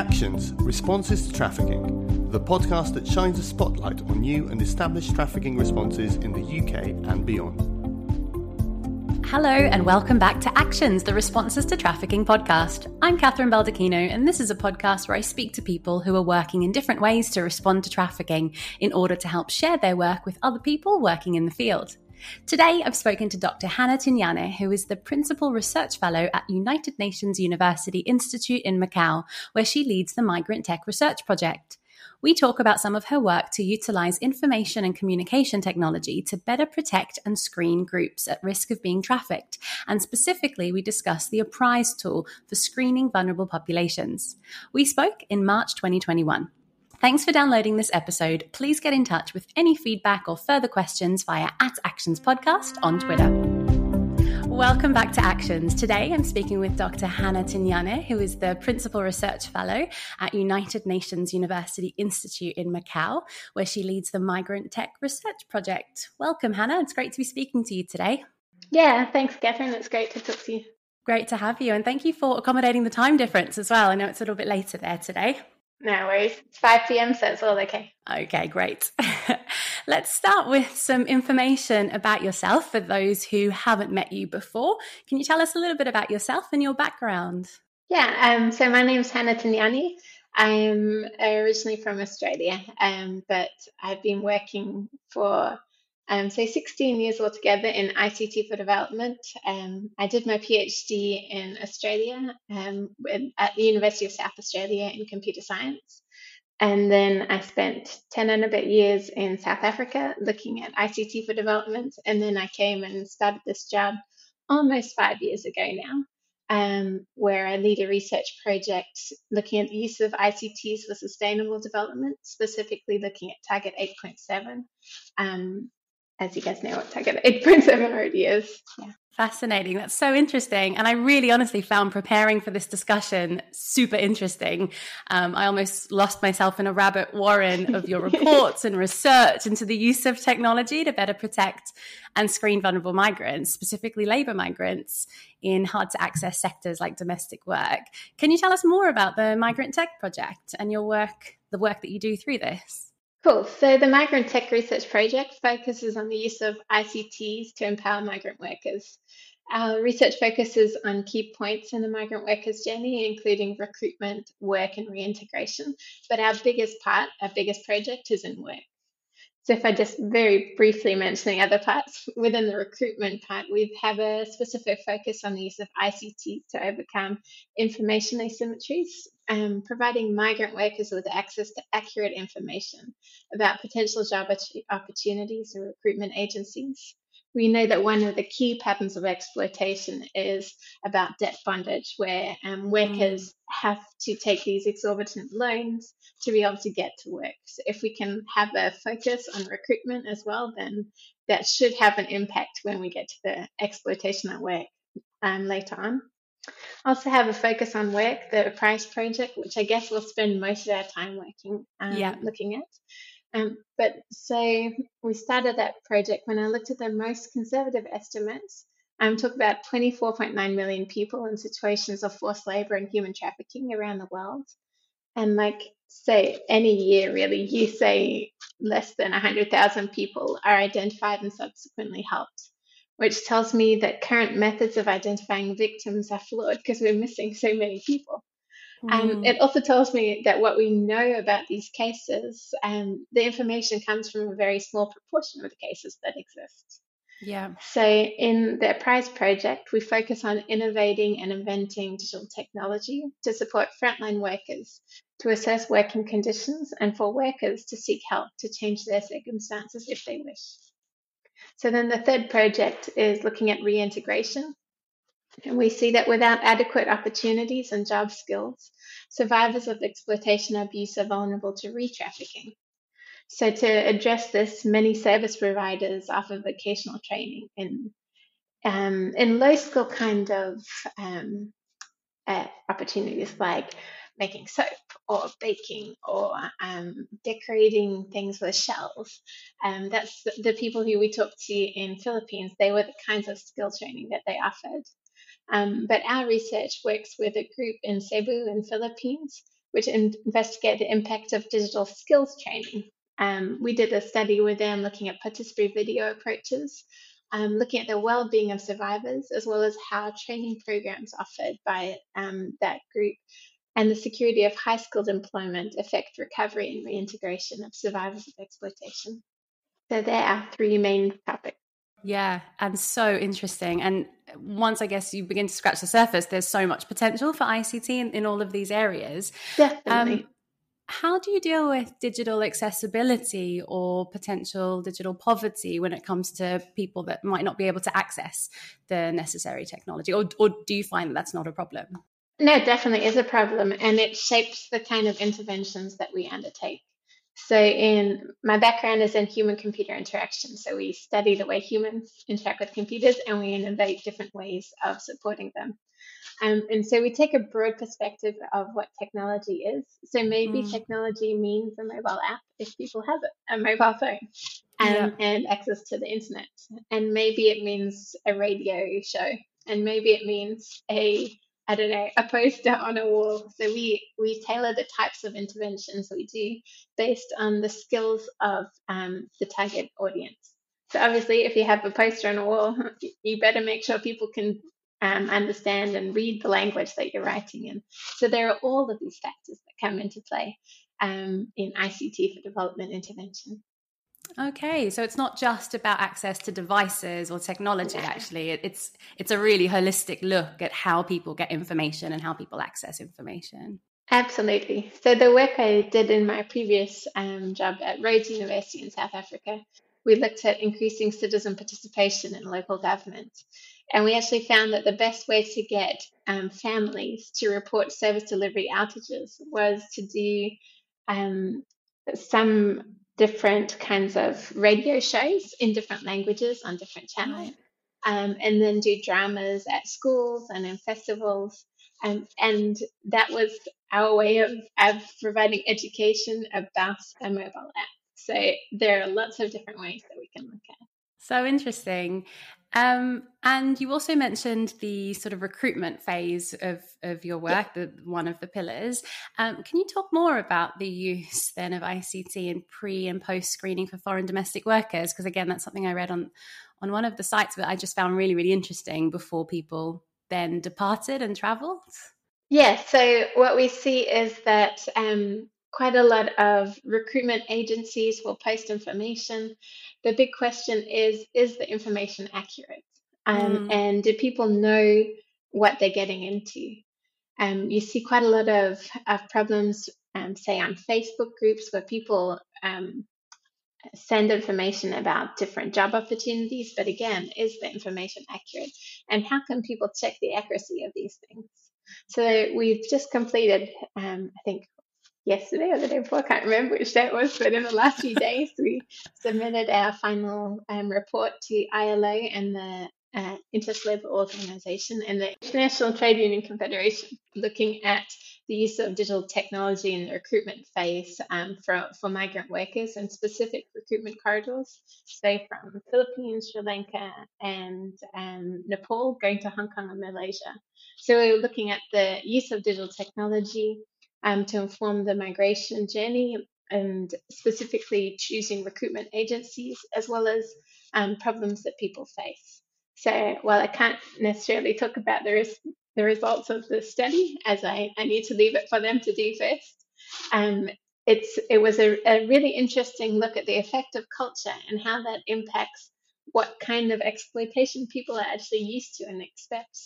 Actions Responses to Trafficking, the podcast that shines a spotlight on new and established trafficking responses in the UK and beyond. Hello, and welcome back to Actions, the Responses to Trafficking podcast. I'm Catherine Baldacchino, and this is a podcast where I speak to people who are working in different ways to respond to trafficking in order to help share their work with other people working in the field. Today, I've spoken to Dr. Hannah Thinyane, who is the Principal Research Fellow at United Nations University Institute in Macau, where she leads the Migrant Tech Research Project. We talk about some of her work to utilize information and communication technology to better protect and screen groups at risk of being trafficked. And specifically, we discuss the Apprise tool for screening vulnerable populations. We spoke in March 2021. Thanks for downloading this episode. Please get in touch with any feedback or further questions via at Actions Podcast on Twitter. Welcome back to Actions. Today I'm speaking with Dr. Hannah Thinyane, who is the Principal Research Fellow at United Nations University Institute in Macau, where she leads the Migrant Tech Research Project. Welcome, Hannah. It's great to be speaking to you today. Yeah, thanks, Catherine. It's great to talk to you. Great to have you. And thank you for accommodating the time difference as well. I know it's a little bit later there today. No worries. It's 5 p.m., so it's all okay. Okay, great. Let's start with some information about yourself for those who haven't met you before. Can you tell us a little bit about yourself and your background? Yeah, um, so my name is Hannah Thinyane. I'm originally from Australia, um, but I've been working for um, so 16 years altogether in ICT for development. Um, I did my PhD in Australia um, at the University of South Australia in computer science. And then I spent 10 and a bit years in South Africa looking at ICT for development. And then I came and started this job almost five years ago now, um, where I lead a research project looking at the use of ICTs for sustainable development, specifically looking at Target 8.7 um, as you guys know what target 8.7 already is. Yeah. Fascinating. That's so interesting. And I really honestly found preparing for this discussion super interesting. Um, I almost lost myself in a rabbit warren of your reports and research into the use of technology to better protect and screen vulnerable migrants, specifically labor migrants in hard to access sectors like domestic work. Can you tell us more about the Migrant Tech Project and your work, the work that you do through this? Cool. So the Migrant Tech Research Project focuses on the use of ICTs to empower migrant workers. Our research focuses on key points in the migrant workers' journey, including recruitment, work, and reintegration. But our biggest part, our biggest project, is in work. So if I just very briefly mention the other parts, within the recruitment part, we have a specific focus on the use of ICT to overcome information asymmetries, um, providing migrant workers with access to accurate information about potential job opportunities or recruitment agencies we know that one of the key patterns of exploitation is about debt bondage, where um, workers mm. have to take these exorbitant loans to be able to get to work. So, if we can have a focus on recruitment as well, then that should have an impact when we get to the exploitation at work um, later on. Also, have a focus on work, the Apprise project, which I guess we'll spend most of our time working um, yeah. looking at. Um, but so we started that project when I looked at the most conservative estimates. Um, talk about 24.9 million people in situations of forced labor and human trafficking around the world. And like, say, any year really, you say less than 100,000 people are identified and subsequently helped, which tells me that current methods of identifying victims are flawed because we're missing so many people. And um, mm. it also tells me that what we know about these cases, um, the information comes from a very small proportion of the cases that exist. Yeah. So in the Apprise project, we focus on innovating and inventing digital technology to support frontline workers to assess working conditions and for workers to seek help to change their circumstances if they wish. So then the third project is looking at reintegration. And we see that without adequate opportunities and job skills, survivors of exploitation and abuse are vulnerable to re trafficking. So, to address this, many service providers offer vocational training in, um, in low skill kind of um, uh, opportunities like making soap or baking or um, decorating things with shells. Um, that's the, the, people who we talked to in Philippines. They were the kinds of skill training that they offered. Um, but our research works with a group in Cebu in Philippines which investigate the impact of digital skills training. Um, we did a study with them looking at participatory video approaches, um, looking at the well-being of survivors, as well as how training programs offered by um, that group and the security of high-skilled employment affect recovery and reintegration of survivors of exploitation. So there are three main topics. Yeah, and so interesting. And once I guess you begin to scratch the surface, there's so much potential for ICT in, in all of these areas. Definitely. Um, how do you deal with digital accessibility or potential digital poverty when it comes to people that might not be able to access the necessary technology? Or, or do you find that that's not a problem? No, definitely is a problem, and it shapes the kind of interventions that we undertake. So, in my background is in human computer interaction. So, we study the way humans interact with computers and we innovate different ways of supporting them. Um, and so we take a broad perspective of what technology is. So maybe mm. technology means a mobile app if people have it, a mobile phone, um, yeah. and access to the internet. And maybe it means a radio show, and maybe it means a I don't know, a poster on a wall. So we we tailor the types of interventions we do based on the skills of um, the target audience. So obviously, if you have a poster on a wall, you better make sure people can um, understand and read the language that you're writing in. So there are all of these factors that come into play um, in ICT for development intervention. Okay, so it's not just about access to devices or technology. Yeah. Actually, it's it's a really holistic look at how people get information and how people access information. Absolutely. So the work I did in my previous um, job at Rhodes University in South Africa, we looked at increasing citizen participation in local government. And we actually found that the best way to get um, families to report service delivery outages was to do um, some different kinds of radio shows in different languages on different channels, um, and then do dramas at schools and in festivals. Um, and that was our way of, of providing education about a mobile app. So there are lots of different ways that we can look at. So interesting. Um, and you also mentioned the sort of recruitment phase of, of your work, yeah. the, one of the pillars. Um, can you talk more about the use then of ICT in pre and post screening for foreign domestic workers? Because again, that's something I read on on one of the sites that I just found really, really interesting before people then departed and travelled. Yeah, so what we see is that um, quite a lot of recruitment agencies will post information. The big question is is the information accurate? Um, mm. and do people know what they're getting into? Um, you see quite a lot of, of problems um, say on facebook groups where people um, send information about different job opportunities but again is the information accurate? And how can people check the accuracy of these things? So we've just completed um, i think yesterday or the day before, I can't remember which day it was, but in the last few days, we submitted our final um, report to ILO and the uh, Labour Organization and the International Trade Union Confederation, looking at the use of digital technology in the recruitment phase um, for, for migrant workers and specific recruitment corridors, say from the Philippines, Sri Lanka, and um, Nepal, going to Hong Kong and Malaysia. So we we're looking at the use of digital technology, um, to inform the migration journey and specifically choosing recruitment agencies as well as um, problems that people face. So while I can't necessarily talk about the, res- the results of the study, as I, I need to leave it for them to do first, um, it's, it was a, a really interesting look at the effect of culture and how that impacts what kind of exploitation people are actually used to and expect.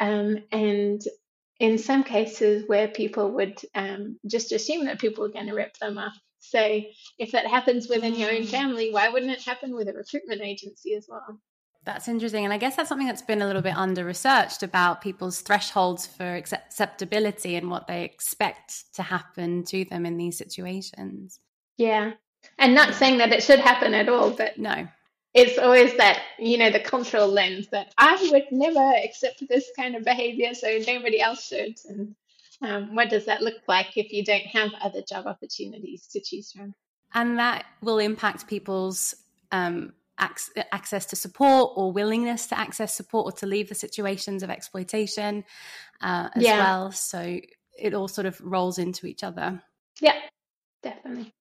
Um, and in some cases where people would um, just assume that people are going to rip them off. So if that happens within your own mm. family, why wouldn't it happen with a recruitment agency as well? That's interesting. And I guess that's something that's been a little bit under researched about people's thresholds for acceptability and what they expect to happen to them in these situations. Yeah. And not saying that it should happen at all, but no it's always that you know the cultural lens that I would never accept this kind of behavior, so nobody else should. And um, what does that look like if you don't have other job opportunities to choose from? And that will impact people's um, ac- access to support or willingness to access support or to leave the situations of exploitation uh, as yeah. well. So it all sort of rolls into each other. Yeah, definitely.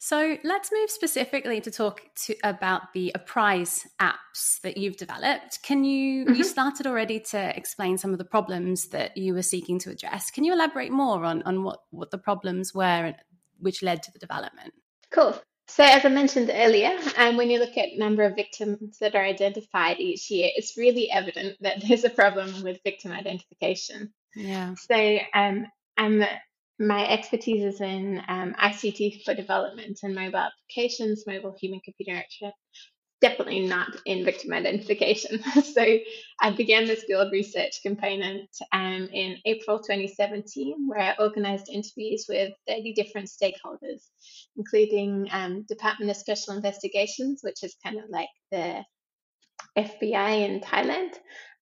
So let's move specifically to talk to, about the Apprise apps that you've developed. Can you, mm-hmm. you started already to explain some of the problems that you were seeking to address. Can you elaborate more on, on what, what the problems were and which led to the development? Cool. So as I mentioned earlier, um, when you look at number of victims that are identified each year, it's really evident that there's a problem with victim identification. Yeah. So um, I'm my expertise is in um, ICT for development and mobile applications, mobile human computer interaction, definitely not in victim identification. so I began this field research component um, in April 2017, where I organized interviews with 30 different stakeholders, including um, Department of Special Investigations, which is kind of like the FBI in Thailand,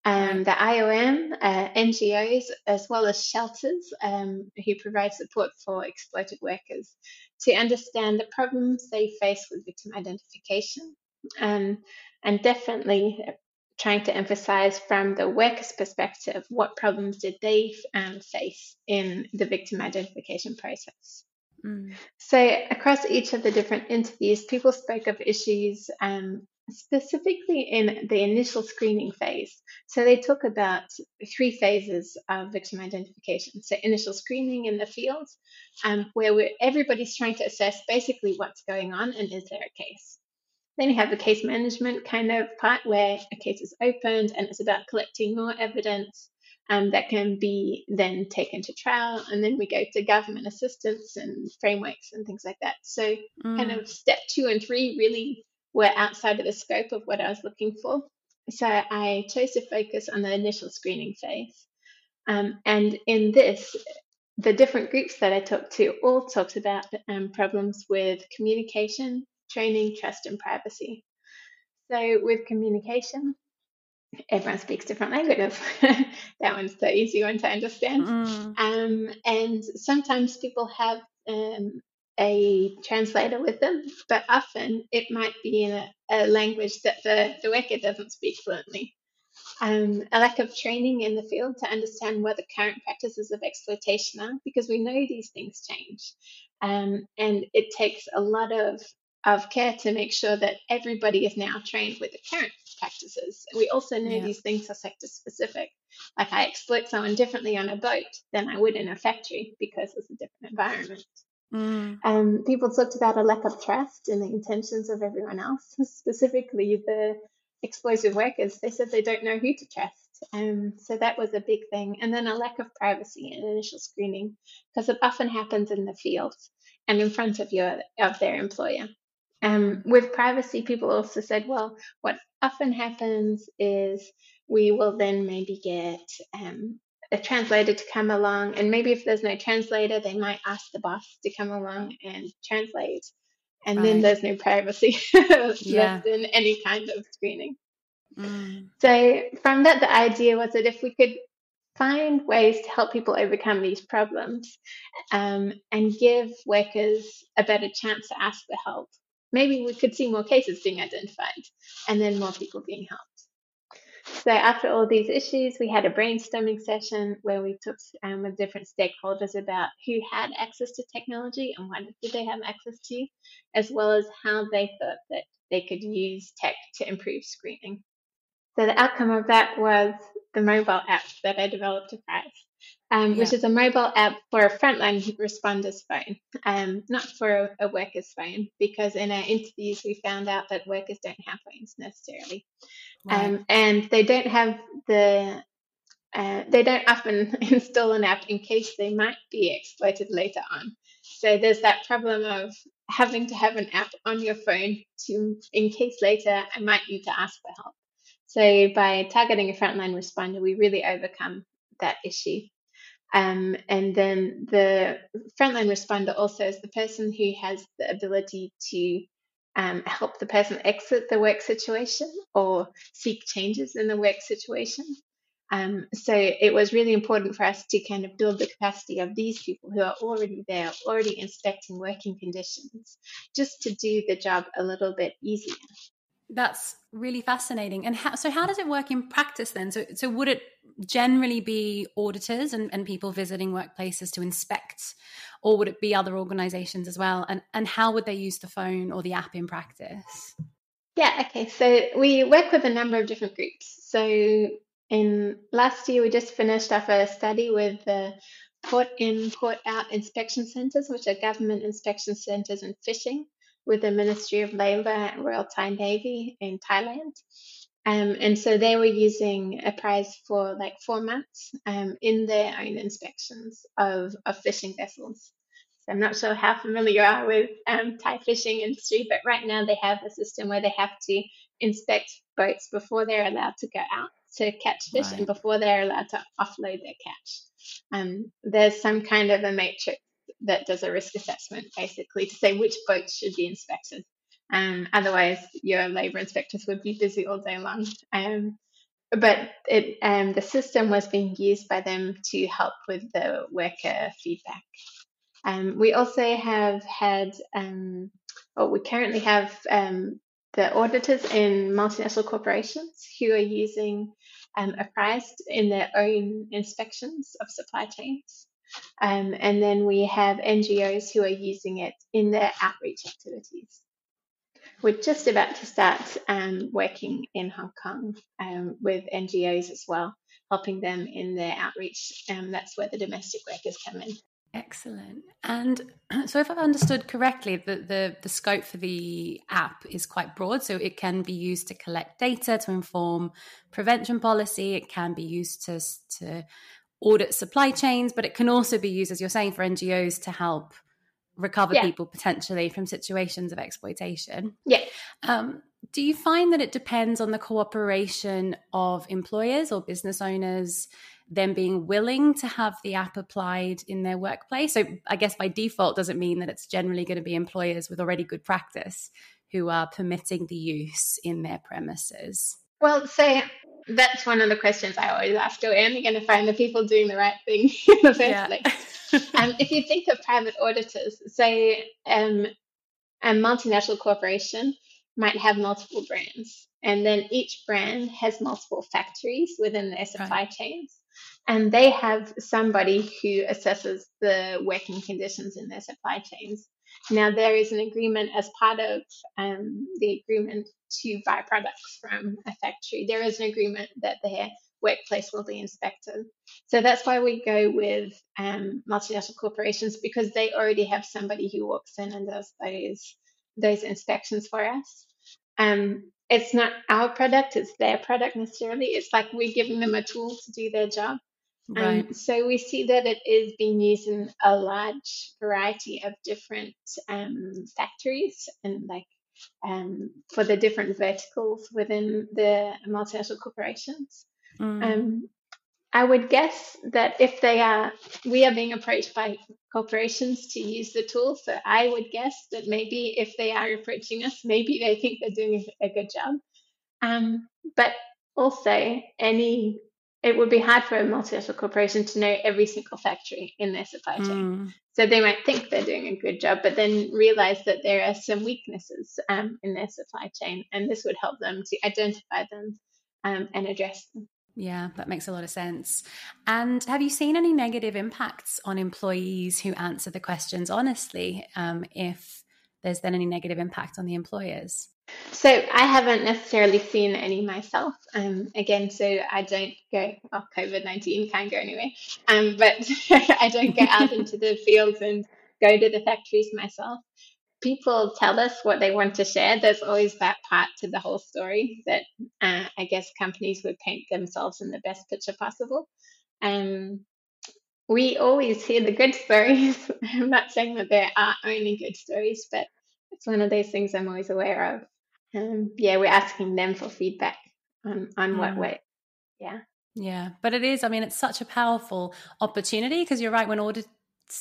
um, the IOM, uh, NGOs, as well as shelters um, who provide support for exploited workers to understand the problems they face with victim identification. Um, and definitely trying to emphasize from the workers' perspective what problems did they um, face in the victim identification process. Mm. So, across each of the different interviews, people spoke of issues um, specifically in the initial screening phase. So they talk about three phases of victim identification. So initial screening in the field, um, where everybody's trying to assess basically what's going on and is there a case. Then you have the case management kind of part where a case is opened and it's about collecting more evidence um, that can be then taken to trial. And then we go to government assistance and frameworks and things like that. So, mm. kind of step two and three really were outside of the scope of what I was looking for. So I chose to focus on the initial screening phase. Um, and in this, the different groups that I talked to all talked about um, problems with communication, training, trust, and privacy. So with communication, everyone speaks different languages. that one's the easy one to understand. Mm. Um, and sometimes people have um, a translator with them, but often it might be in a, a language that the, the worker doesn't speak fluently. Um, a lack of training in the field to understand what the current practices of exploitation are, because we know these things change. Um, and it takes a lot of, of care to make sure that everybody is now trained with the current practices. We also know yeah. these things are sector specific. Like I exploit someone differently on a boat than I would in a factory because it's a different environment. Mm. Um, people talked about a lack of trust in the intentions of everyone else, specifically the explosive workers. They said they don't know who to trust. Um, so that was a big thing. And then a lack of privacy in initial screening, because it often happens in the field and in front of your of their employer. Um, with privacy, people also said, well, what often happens is we will then maybe get um, a translator to come along. And maybe if there's no translator, they might ask the boss to come along and translate. And right. then there's no privacy yeah. in any kind of screening. Mm. So from that, the idea was that if we could find ways to help people overcome these problems um, and give workers a better chance to ask for help, maybe we could see more cases being identified and then more people being helped. So after all these issues, we had a brainstorming session where we took um, with different stakeholders about who had access to technology and what did they have access to, as well as how they thought that they could use tech to improve screening. So the outcome of that was the mobile app that I developed Apprise, um, yeah. which is a mobile app for a frontline responder's phone, um, not for a, a worker's phone, because in our interviews we found out that workers don't have phones necessarily. Um, and they don't have the uh, they don't often install an app in case they might be exploited later on. So there's that problem of having to have an app on your phone to, in case later I might need to ask for help. So by targeting a frontline responder, we really overcome that issue. Um, and then the frontline responder also is the person who has the ability to um, help the person exit the work situation or seek changes in the work situation. Um, so it was really important for us to kind of build the capacity of these people who are already there, already inspecting working conditions, just to do the job a little bit easier. That's really fascinating. And how, so, how does it work in practice then? So, so would it generally be auditors and, and people visiting workplaces to inspect, or would it be other organizations as well? And, and how would they use the phone or the app in practice? Yeah, okay. So we work with a number of different groups. So in last year, we just finished off a study with the port in, port out inspection centres, which are government inspection centres in fishing with the Ministry of Labour and Royal Thai Navy in Thailand. Um, and so they were using Apprise for like four months um, in their own inspections of, of fishing vessels. So I'm not sure how familiar you are with um, Thai fishing industry, but right now they have a system where they have to inspect boats before they're allowed to go out to catch fish right. and before they're allowed to offload their catch. Um, there's some kind of a matrix that does a risk assessment basically to say which boats should be inspected. Um, otherwise, your labour inspectors would be busy all day long. Um, but it, um, the system was being used by them to help with the worker feedback. Um, we also have had, um, or we currently have um, the auditors in multinational corporations who are using um, Apprise in their own inspections of supply chains. Um, and then we have NGOs who are using it in their outreach activities. We're just about to start um, working in Hong Kong um, with NGOs as well, helping them in their outreach. Um, that's where the domestic workers come in. Excellent. And so, if I've understood correctly, the, the, the scope for the app is quite broad. So, it can be used to collect data to inform prevention policy. It can be used to, to audit supply chains, but it can also be used, as you're saying, for NGOs to help recover yeah. people potentially from situations of exploitation. Yeah. Um, do you find that it depends on the cooperation of employers or business owners? them being willing to have the app applied in their workplace. So, I guess by default, doesn't mean that it's generally going to be employers with already good practice who are permitting the use in their premises. Well, so that's one of the questions I always ask. Are we only going to find the people doing the right thing in the first yeah. place? um, if you think of private auditors, say um, a multinational corporation might have multiple brands, and then each brand has multiple factories within their supply right. chains and they have somebody who assesses the working conditions in their supply chains. Now, there is an agreement as part of um, the agreement to buy products from a factory. There is an agreement that their workplace will be inspected. So that's why we go with um, multinational corporations because they already have somebody who walks in and does those those inspections for us. Um, it's not our product, it's their product necessarily. It's like we're giving them a tool to do their job. Right. Um, so we see that it is being used in a large variety of different um, factories and like um, for the different verticals within the multinational corporations. Mm. Um, I would guess that if they are, we are being approached by corporations to use the tool. So I would guess that maybe if they are approaching us, maybe they think they're doing a, good job. Um, but also, any it would be hard for a multinational corporation to know every single factory in their supply chain. Mm. So they might think they're doing a good job, but then realize that there are some weaknesses um, in their supply chain, and this would help them to identify them um, and address them. Yeah, that makes a lot of sense. And have you seen any negative impacts on employees who answer the questions honestly? Um, if there's been any negative impact on the employers? So I haven't necessarily seen any myself. Um, again, so I don't go. Well, COVID nineteen can't go anywhere. Um, but I don't go out into the fields and go to the factories myself people tell us what they want to share, there's always that part to the whole story that uh, I guess companies would paint themselves in the best picture possible. Um, we always hear the good stories. I'm not saying that there are only good stories, but it's one of those things I'm always aware of. Um, yeah, we're asking them for feedback on, on mm. what way. Yeah. Yeah, but it is, I mean, it's such a powerful opportunity because you're right, when audit,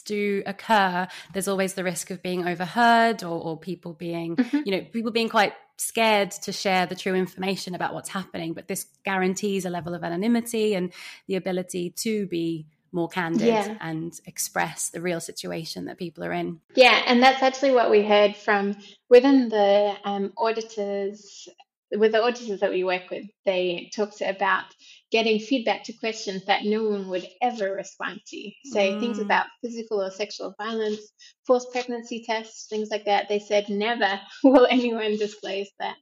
do occur, there's always the risk of being overheard or, or people being, mm-hmm. you know, people being quite scared to share the true information about what's happening. But this guarantees a level of anonymity and the ability to be more candid yeah. and express the real situation that people are in. Yeah, and that's actually what we heard from within the um, auditors with the auditors that we work with, they talked about getting feedback to questions that no one would ever respond to. So mm. things about physical or sexual violence, forced pregnancy tests, things like that. They said never will anyone disclose that.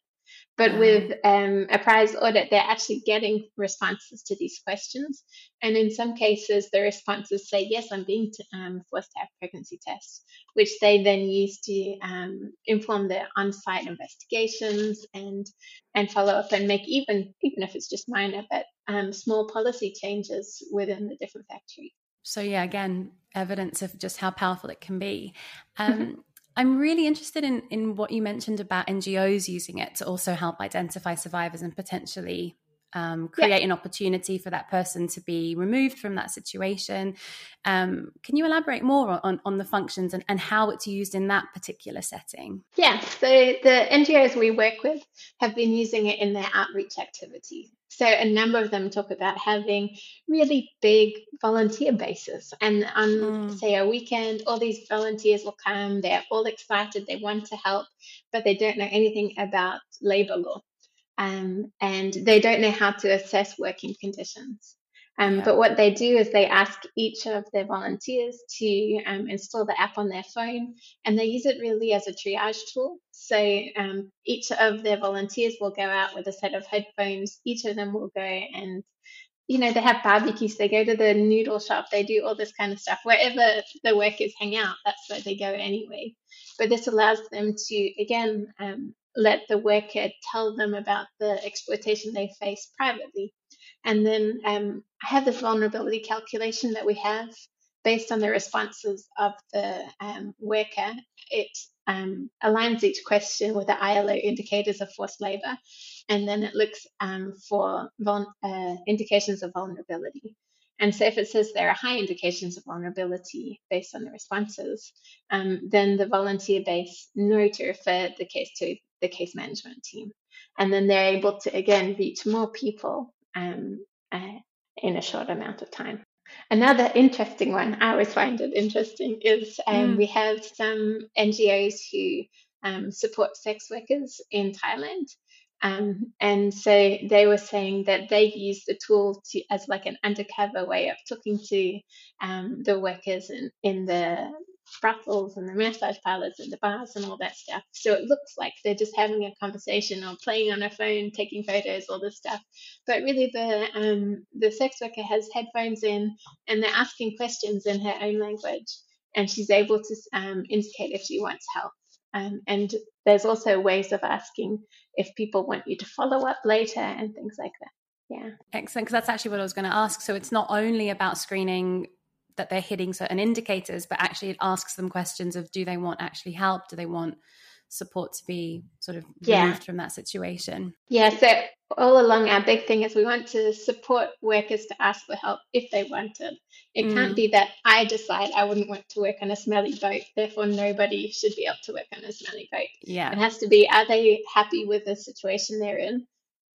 But with um, Apprise audit, they're actually getting responses to these questions. And in some cases, the responses say, yes, I'm being t- um, forced to have pregnancy tests, which they then use to um, inform their on-site investigations and and follow up and make even even if it's just minor, but um, small policy changes within the different factories. So yeah, again, evidence of just how powerful it can be. Um, I'm really interested in, in what you mentioned about NGOs using it to also help identify survivors and potentially um, create yeah. an opportunity for that person to be removed from that situation. Um, can you elaborate more on, on the functions and, and how it's used in that particular setting? Yeah, so the NGOs we work with have been using it in their outreach activities. So a number of them talk about having really big volunteer bases. And on mm. say a weekend, all these volunteers will come, they're all excited, they want to help, but they don't know anything about labor law. Um, and they don't know how to assess working conditions. Um, yeah. But what they do is they ask each of their volunteers to um, install the app on their phone, and they use it really as a triage tool. So um, each of their volunteers will go out with a set of headphones. Each of them will go and, you know, they have barbecues. They go to the noodle shop. They do all this kind of stuff. Wherever the workers hang out, that's where they go anyway. But this allows them to, again, um, let the worker tell them about the exploitation they face privately and then um, I have this vulnerability calculation that we have based on the responses of the um, worker. It um, aligns each question with the ILO indicators of forced labor, and then it looks um, for uh, indications of vulnerability. And so, if it says there are high indications of vulnerability based on the responses, um, then the volunteer base know to refer the case to the case management team. And then they're able to, again, reach more people um, uh, in a short amount of time. Another interesting one, I always find it interesting, is um, mm. we have some NGOs who um, support sex workers in Thailand. Um, and so they were saying that they use the tool to as like an undercover way of talking to um, the workers in, in the brothels and the massage parlors and the bars and all that stuff. So it looks like they're just having a conversation or playing on a phone, taking photos, all this stuff. But really, the um, the sex worker has headphones in and they're asking questions in her own language, and she's able to um, indicate if she wants help. Um, and there's also ways of asking if people want you to follow up later and things like that. Yeah. Excellent. Because that's actually what I was going to ask. So it's not only about screening that they're hitting certain indicators, but actually it asks them questions of do they want actually help? Do they want support to be sort of yeah. removed from that situation? Yeah, so all along our big thing is we want to support workers to ask for help if they want it. It mm. can't be that I decide I wouldn't want to work on a smelly boat, therefore nobody should be able to work on a smelly boat. Yeah. It has to be are they happy with the situation they're in?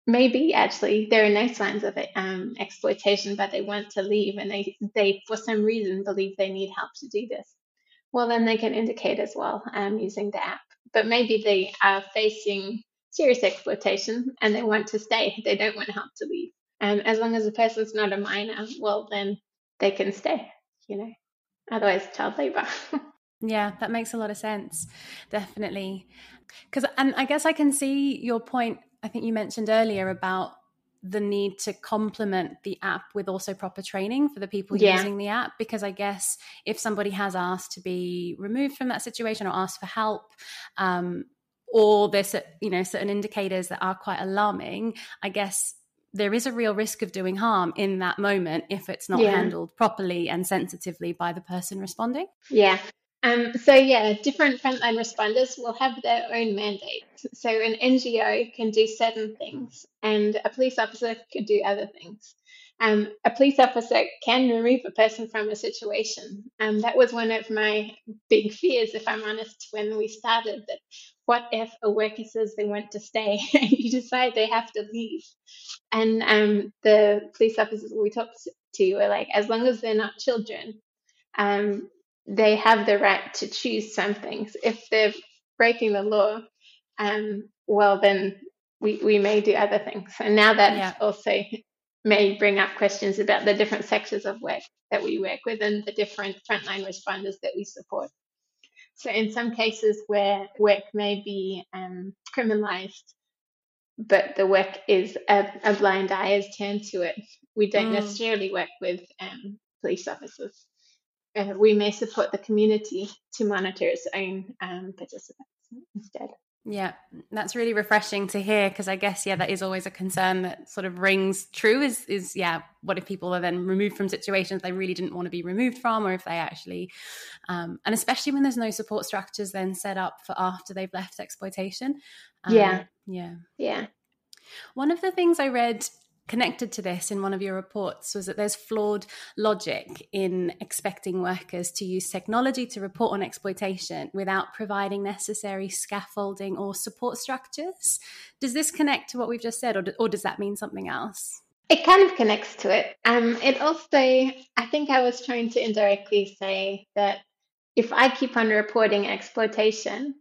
Maybe actually there are no signs of um, exploitation, but they want to leave and they, they, for some reason, believe they need help to do this. Well, then they can indicate as well um, using the app. But maybe they are facing serious exploitation and they want to stay. They don't want help to leave. Um, as long as the person's not a minor, well, then they can stay, you know, otherwise, child labor. yeah, that makes a lot of sense. Definitely. Because, and I guess I can see your point I think you mentioned earlier about the need to complement the app with also proper training for the people yeah. using the app because i guess if somebody has asked to be removed from that situation or asked for help um, or there's you know certain indicators that are quite alarming i guess there is a real risk of doing harm in that moment if it's not yeah. handled properly and sensitively by the person responding yeah um, so yeah, different frontline responders will have their own mandates. So an NGO can do certain things, and a police officer could do other things. Um, a police officer can remove a person from a situation. Um, that was one of my big fears, if I'm honest, when we started. That what if a worker says they want to stay and you decide they have to leave? And um, the police officers we talked to were like, as long as they're not children, um, they have the right to choose some things. If they're breaking the law, um, well, then we, we may do other things. And now that yeah. also may bring up questions about the different sectors of work that we work with and the different frontline responders that we support. So, in some cases where work may be um, criminalized, but the work is a, a, blind eye is turned to it, we don't mm. necessarily work with um, police officers. Uh, we may support the community to monitor its own um, participants instead. Yeah, that's really refreshing to hear because I guess yeah, that is always a concern that sort of rings true. Is is yeah, what if people are then removed from situations they really didn't want to be removed from, or if they actually, um, and especially when there's no support structures then set up for after they've left exploitation. Um, yeah, yeah, yeah. One of the things I read connected to this in one of your reports was that there's flawed logic in expecting workers to use technology to report on exploitation without providing necessary scaffolding or support structures. Does this connect to what we've just said, or, or does that mean something else? It kind of connects to it. Um, it also, I think I was trying to indirectly say that if I keep on reporting exploitation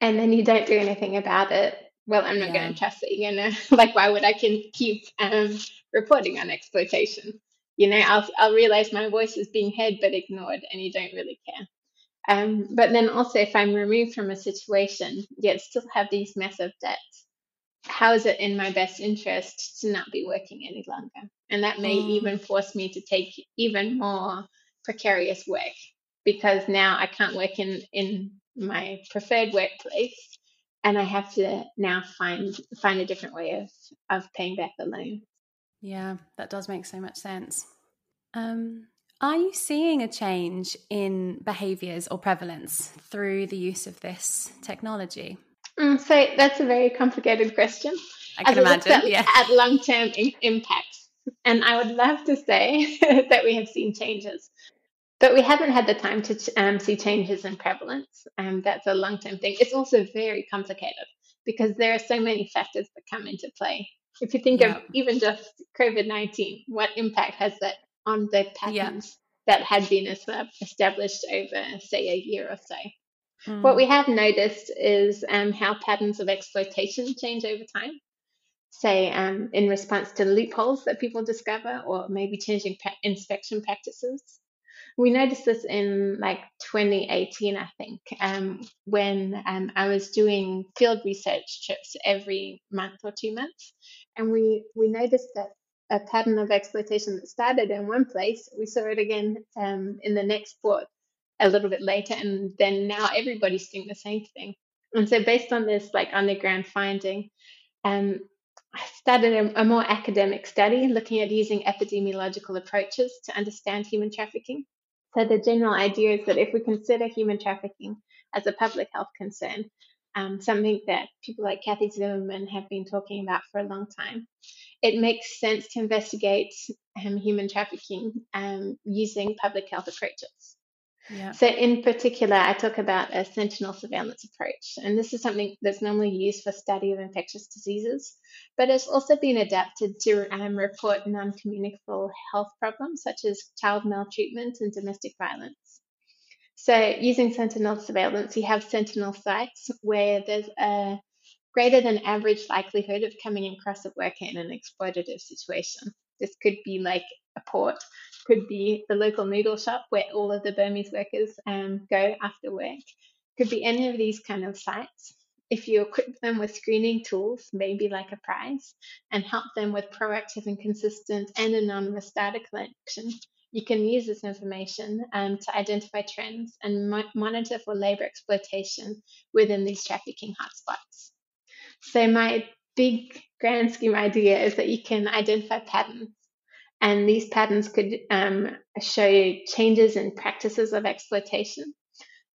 and then you don't do anything about it, well, I'm not yeah. going to trust it. You know, like why would I can keep um, reporting on exploitation? You know, I'll I'll realize my voice is being heard but ignored, and you don't really care. Um, but then also, if I'm removed from a situation yet still have these massive debts, how is it in my best interest to not be working any longer? And that may mm. even force me to take even more precarious work because now I can't work in in my preferred workplace and I have to now find find a different way of of paying back the loan. Yeah, that does make so much sense. Um, are you seeing a change in behaviors or prevalence through the use of this technology? Mm, so that's a very complicated question. I can imagine. At, yeah. at long term impacts, and I would love to say that we have seen changes. But we haven't had the time to um, see changes in prevalence. Um, that's a long term thing. It's also very complicated because there are so many factors that come into play. If you think yeah. of even just COVID 19, what impact has that on the patterns yeah. that had been established over, say, a year or so? Mm. What we have noticed is um, how patterns of exploitation change over time say um, in response to loopholes that people discover or maybe changing pa- inspection practices we noticed this in like 2018, I think, um, when um, I was doing field research trips every month or two months, and we we noticed that a pattern of exploitation that started in one place, we saw it again um, in the next port a little bit later, and then now everybody's doing the same thing. And so, based on this like underground finding, um, I started a, a, more academic study looking at using epidemiological approaches to understand human trafficking. So the general idea is that if we consider human trafficking as a public health concern, um, something that people like Cathy Zimmerman have been talking about for a long time, it makes sense to investigate um, human trafficking um, using public health approaches. So, in particular, I talk about a sentinel surveillance approach, and this is something that's normally used for study of infectious diseases, but it's also been adapted to um, report non-communicable health problems such as child maltreatment and domestic violence. So, using sentinel surveillance, you have sentinel sites where there's a greater than average likelihood of coming across a worker in an exploitative situation. This could be like a port, could be the local noodle shop where all of the Burmese workers um, go after work, could be any of these kind of sites. If you equip them with screening tools, maybe like Apprise, and help them with proactive and consistent and anonymous data collection, you can use this information um, to identify trends and mo- monitor for labor exploitation within these trafficking hotspots. So, my big grand scheme idea is that you can identify patterns and these patterns could um, show changes in practices of exploitation.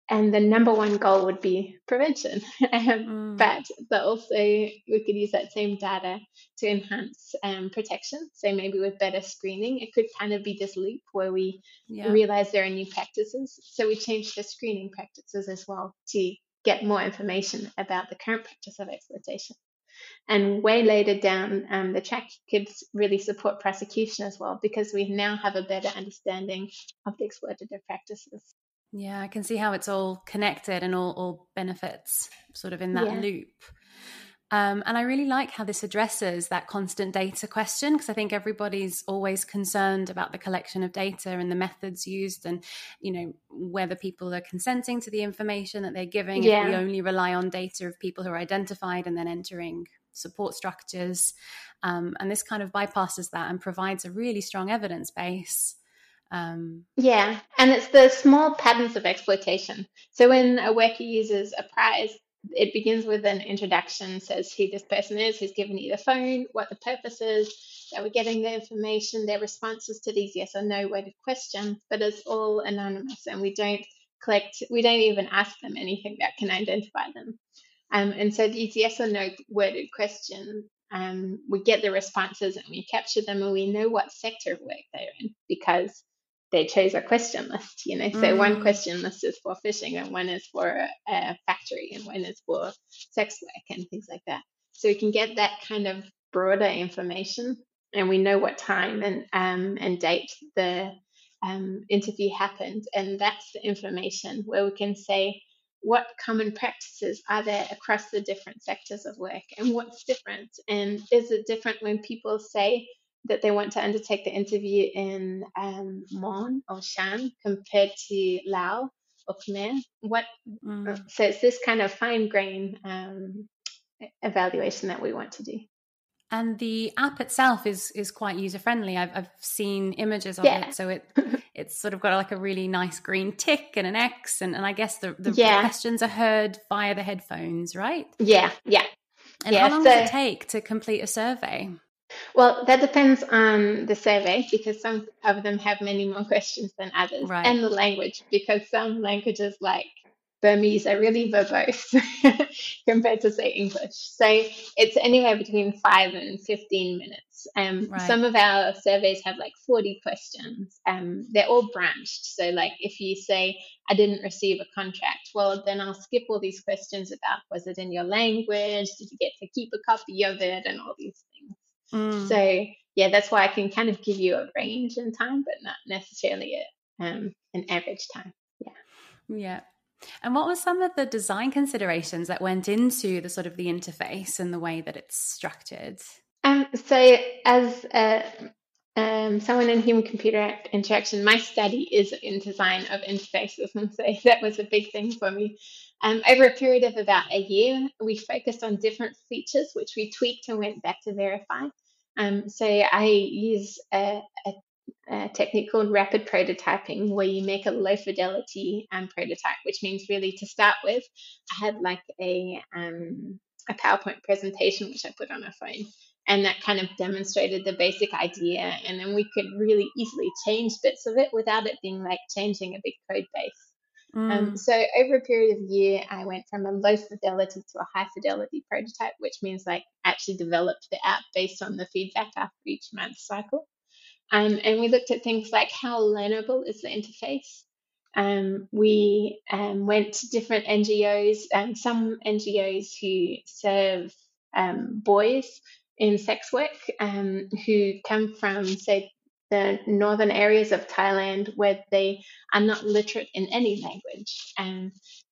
And the number one goal would be prevention. um, mm. But, but also, we could use that same data to enhance um, protection. So, maybe with better screening, it could kind of be this loop where we yeah. realize there are new practices. So, we change the screening practices as well to get more information about the current practice of exploitation. And way later down um, the track could really support prosecution as well because we now have a better understanding of the exploitative practices. Yeah, I can see how it's all connected and all, all benefits sort of in that yeah. loop. Um, and I really like how this addresses that constant data question because I think everybody's always concerned about the collection of data and the methods used, and you know whether people are consenting to the information that they're giving. Yeah. If we only rely on data of people who are identified and then entering support structures, um, and this kind of bypasses that and provides a really strong evidence base. Um, yeah, and it's the small patterns of exploitation. So when a worker uses Apprise it begins with an introduction, says who this person is, who's given you the phone, what the purpose is, that we're getting the information, their responses to these yes or no worded questions, but it's all anonymous and we don't collect, we don't even ask them anything that can identify them. Um, and so these yes or no worded questions, um, we get the responses and we capture them and we know what sector of work they're in because they chose a question list, you know. So mm. one question list is for fishing and one is for a factory and one is for sex work and things like that. So we can get that kind of broader information and we know what time and um, and date the um, interview happened. And that's the information where we can say what common practices are there across the different sectors of work and what's different and is it different when people say that they want to undertake the interview in um, Mon or Shan compared to Lao or Khmer. What? Mm. So it's this kind of fine grain um, evaluation that we want to do. And the app itself is is quite user friendly. I've I've seen images of yeah. it, so it it's sort of got like a really nice green tick and an X, and, and I guess the, the, yeah. questions are heard via the headphones, right? Yeah, yeah. And yeah, how long so, does it take to complete a survey? Well, that depends on the survey because some of them have many more questions than others, right. and the language because some languages like Burmese are really verbose compared to say English. So it's anywhere between five and fifteen minutes. Um, right. Some of our surveys have like forty questions. Um, they're all branched. So like if you say I didn't receive a contract, well then I'll skip all these questions about was it in your language? Did you get to keep a copy of it? And all these. Mm. So yeah, that's why I can kind of give you a range in time, but not necessarily a, um, an average time. Yeah. Yeah. And what were some of the design considerations that went into the sort of the interface and the way that it's structured? Um, so as a, um, someone in human computer interaction, my study is in design of interfaces, and so that was a big thing for me. Um, over a period of about a year, we focused on different features, which we tweaked and went back to verify. Um, so I use a, a, a, technique called rapid prototyping, where you make a low fidelity um, prototype, which means really to start with, I had like a um, a PowerPoint presentation which I put on a phone, and that kind of demonstrated the basic idea, and then we could really easily change bits of it without it being like changing a big code base. Um, mm. Um, so over a period of a year, I went from a low fidelity to a high fidelity prototype, which means like actually developed the app based on the feedback after each month cycle. Um, and we looked at things like how learnable is the interface. Um, we um, went to different NGOs, um, some NGOs who serve um, boys in sex work who come from, say, the northern areas of Thailand where they are not literate in any language. And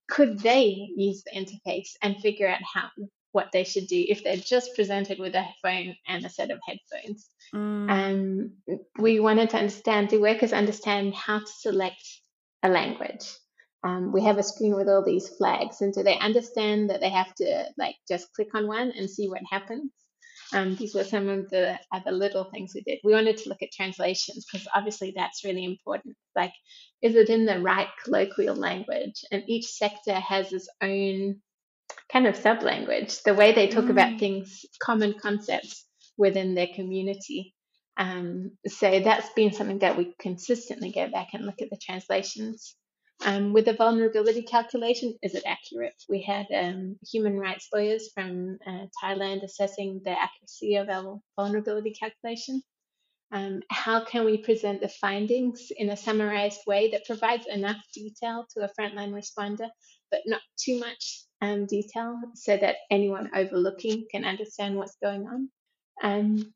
could they use the interface and figure out how what they should do if they're just presented with a phone and a set of headphones? Mm. Um, we wanted to understand do workers understand how to select a language? Um, we have a screen with all these flags, and do they understand that they have to like just click on one and see what happens? Um, these were some of the other little things we did. We wanted to look at translations because obviously that's really important. Like, is it in the right colloquial language? And each sector has its own kind of sub language, the way they talk mm. about things, common concepts within their community. Um, so that's been something that we consistently go back and look at the translations. Um, with the vulnerability calculation, is it accurate? We had um, human rights lawyers from uh, Thailand assessing the accuracy of our vulnerability calculation. Um, how can we present the findings in a summarized way that provides enough detail to a frontline responder, but not too much um, detail so that anyone overlooking can understand what's going on? Um,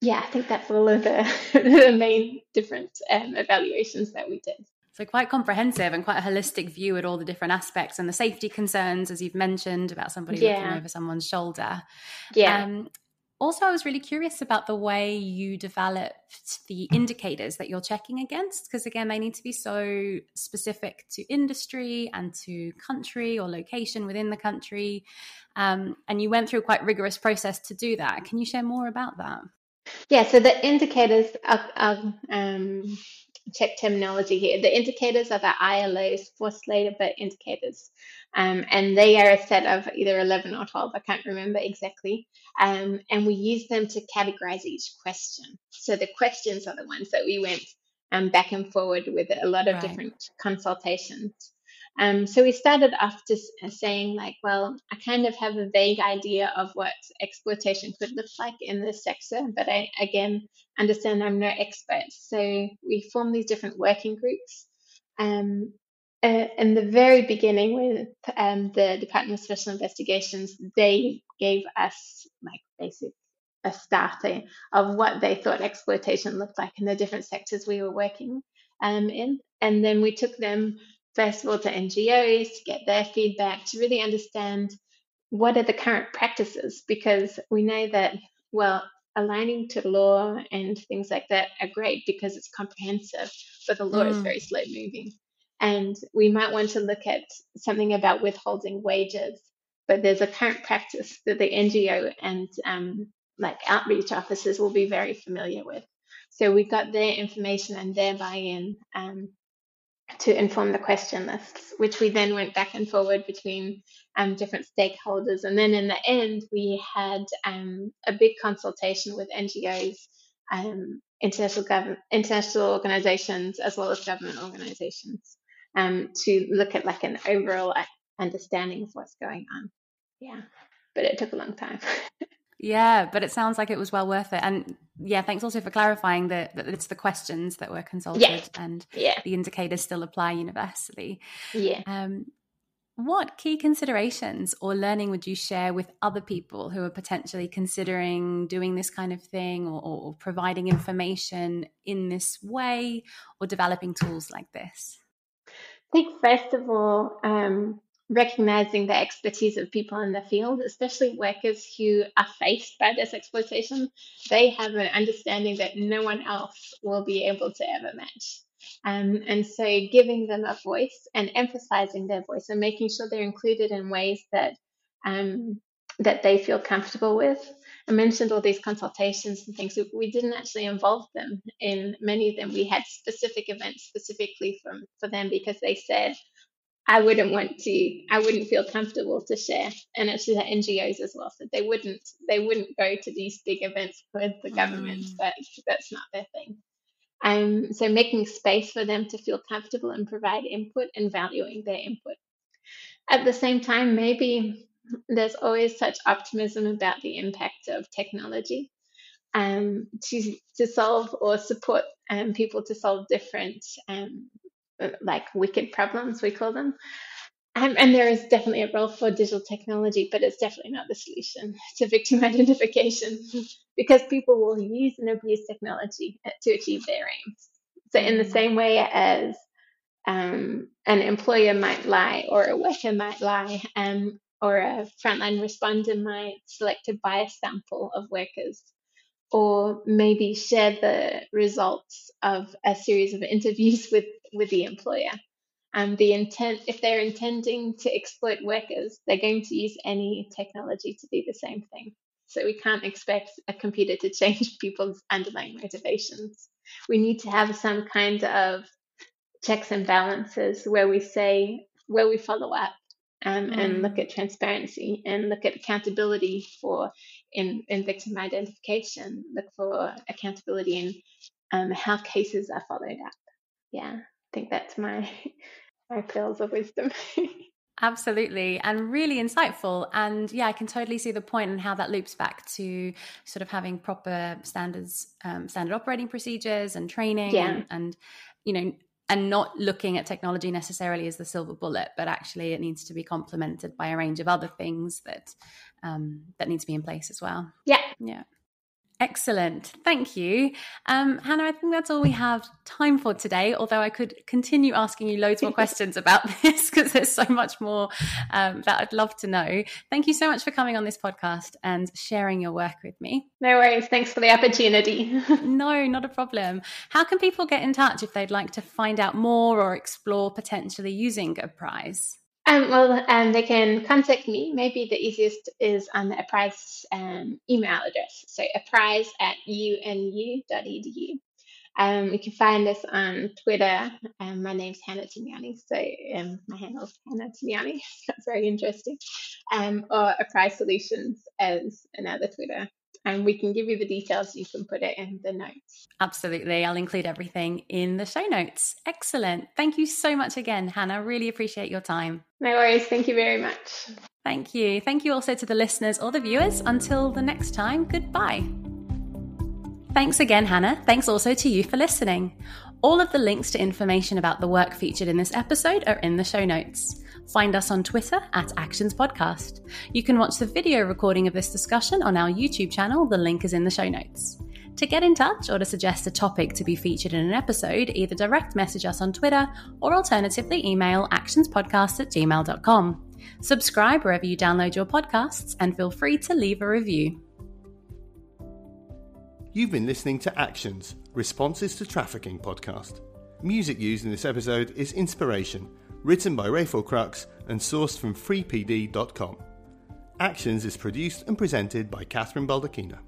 yeah, I think that's all of the, the main different um, evaluations that we did. So, quite comprehensive and quite a holistic view at all the different aspects and the safety concerns, as you've mentioned, about somebody yeah. looking over someone's shoulder. Yeah. Um, also, I was really curious about the way you developed the indicators that you're checking against, because again, they need to be so specific to industry and to country or location within the country. Um, and you went through quite rigorous process to do that. Can you share more about that? Yeah, so the indicators, are, are um, check terminology here. The indicators are the ILO's forced labor indicators, um, and they are a set of either 11 or 12, I can't remember exactly. Um, and we use them to categorize each question. So the questions are the ones that we went um, back and forward with a lot of right. different consultations. Um, so we started off just uh, saying, like, well, I kind of have a vague idea of what exploitation could look like in this sector, but I, again, understand I'm no expert. So we formed these different working groups. Um, uh, in the very beginning, with um, the Department of Special Investigations, they gave us like basic a starting of what they thought exploitation looked like in the different sectors we were working um, in. And then we took them first of all to NGOs to get their feedback to really understand what are the current practices because we know that well aligning to law and things like that are great because it's comprehensive but the law mm. is very slow moving and we might want to look at something about withholding wages but there's a current practice that the ngo and um, like outreach officers will be very familiar with so we got their information and their buy-in um, to inform the question lists, which we then went back and forward between um, different stakeholders. And then in the end, we had um, a big consultation with NGOs, um, international government, international organizations, as well as government organizations, um, to look at like an overall understanding of what's going on. Yeah, but it took a long time. Yeah, but it sounds like it was well worth it. And yeah, thanks also for clarifying that, that it's the questions that were consulted yeah. and yeah. the indicators still apply universally. Yeah. Um, what key considerations or learning would you share with other people who are potentially considering doing this kind of thing or, or providing information in this way or developing tools like this? I think, first of all, um, recognizing the expertise of people in the field, especially workers who are faced by this exploitation, they have an understanding that no one else will be able to ever match. Um, and so giving them a voice and emphasizing their voice and making sure they're included in ways that um, that they feel comfortable with. I mentioned all these consultations and things. We didn't actually involve them in many of them. We had specific events specifically from for them because they said, I wouldn't want to, I wouldn't feel comfortable to share. And actually the NGOs as well said they wouldn't, they wouldn't go to these big events with the government, mm. but that's not their thing. Um, so making space for them to feel comfortable and provide input and valuing their input. At the same time, maybe there's always such optimism about the impact of technology um, to, to solve or support um, people to solve different um, like wicked problems, we call them. Um, and there is definitely a role for digital technology, but it's definitely not the solution to victim identification because people will use and abuse technology to achieve their aims. So, in the mm. same way as um, an employer might lie, or a worker might lie, um, or a frontline responder might select a bias sample of workers or maybe share the results of a series of interviews with, with the employer. And the intent, if they're intending to exploit workers, they're going to use any technology to do the same thing. So we can't expect a computer to change people's underlying motivations. We need to have some kind of checks and balances where we say, where we follow up um, mm. and look at transparency and look at accountability for in, in victim identification, look for accountability in um, how cases are followed up. Yeah, I think that's my my pearls of wisdom. Absolutely, and really insightful. And yeah, I can totally see the point and how that loops back to sort of having proper standards, um, standard operating procedures and training, yeah. and, and you know, and not looking at technology necessarily as the silver bullet, but actually it needs to be complemented by a range of other things that um, that needs to be in place as well. Yeah, yeah. Excellent. Thank you. Um, Hannah, I think that's all we have time for today, although I could continue asking you loads more questions about this because there's so much more um, that I'd love to know. Thank you so much for coming on this podcast and sharing your work with me. No worries. Thanks for the opportunity. no, not a problem. How can people get in touch if they'd like to find out more or explore potentially using Apprise? Um, well, um, they can contact me. Maybe the easiest is on the Apprise um, email address. So apprise at unu.edu. Um, you can find us on Twitter. Um, my name's Hannah Thinyane, so um, my handle's Hannah Thinyane. That's very interesting. Um, or Apprise Solutions as another Twitter and we can give you the details. You can put it in the notes. Absolutely. I'll include everything in the show notes. Excellent. Thank you so much again, Hannah. Really appreciate your time. No worries. Thank you very much. Thank you. Thank you also to the listeners or the viewers. Until the next time, goodbye. Thanks again, Hannah. Thanks also to you for listening. All of the links to information about the work featured in this episode are in the show notes. Find us on Twitter at Actions Podcast. You can watch the video recording of this discussion on our YouTube channel. The link is in the show notes. To get in touch or to suggest a topic to be featured in an episode, either direct message us on Twitter or alternatively email actionspodcast at gmail.com. Subscribe wherever you download your podcasts and feel free to leave a review. You've been listening to Actions Responses to Trafficking podcast. Music used in this episode is Inspiration written by Rafael Krux and sourced from freepd.com. Actions is produced and presented by Catherine Baldacchino.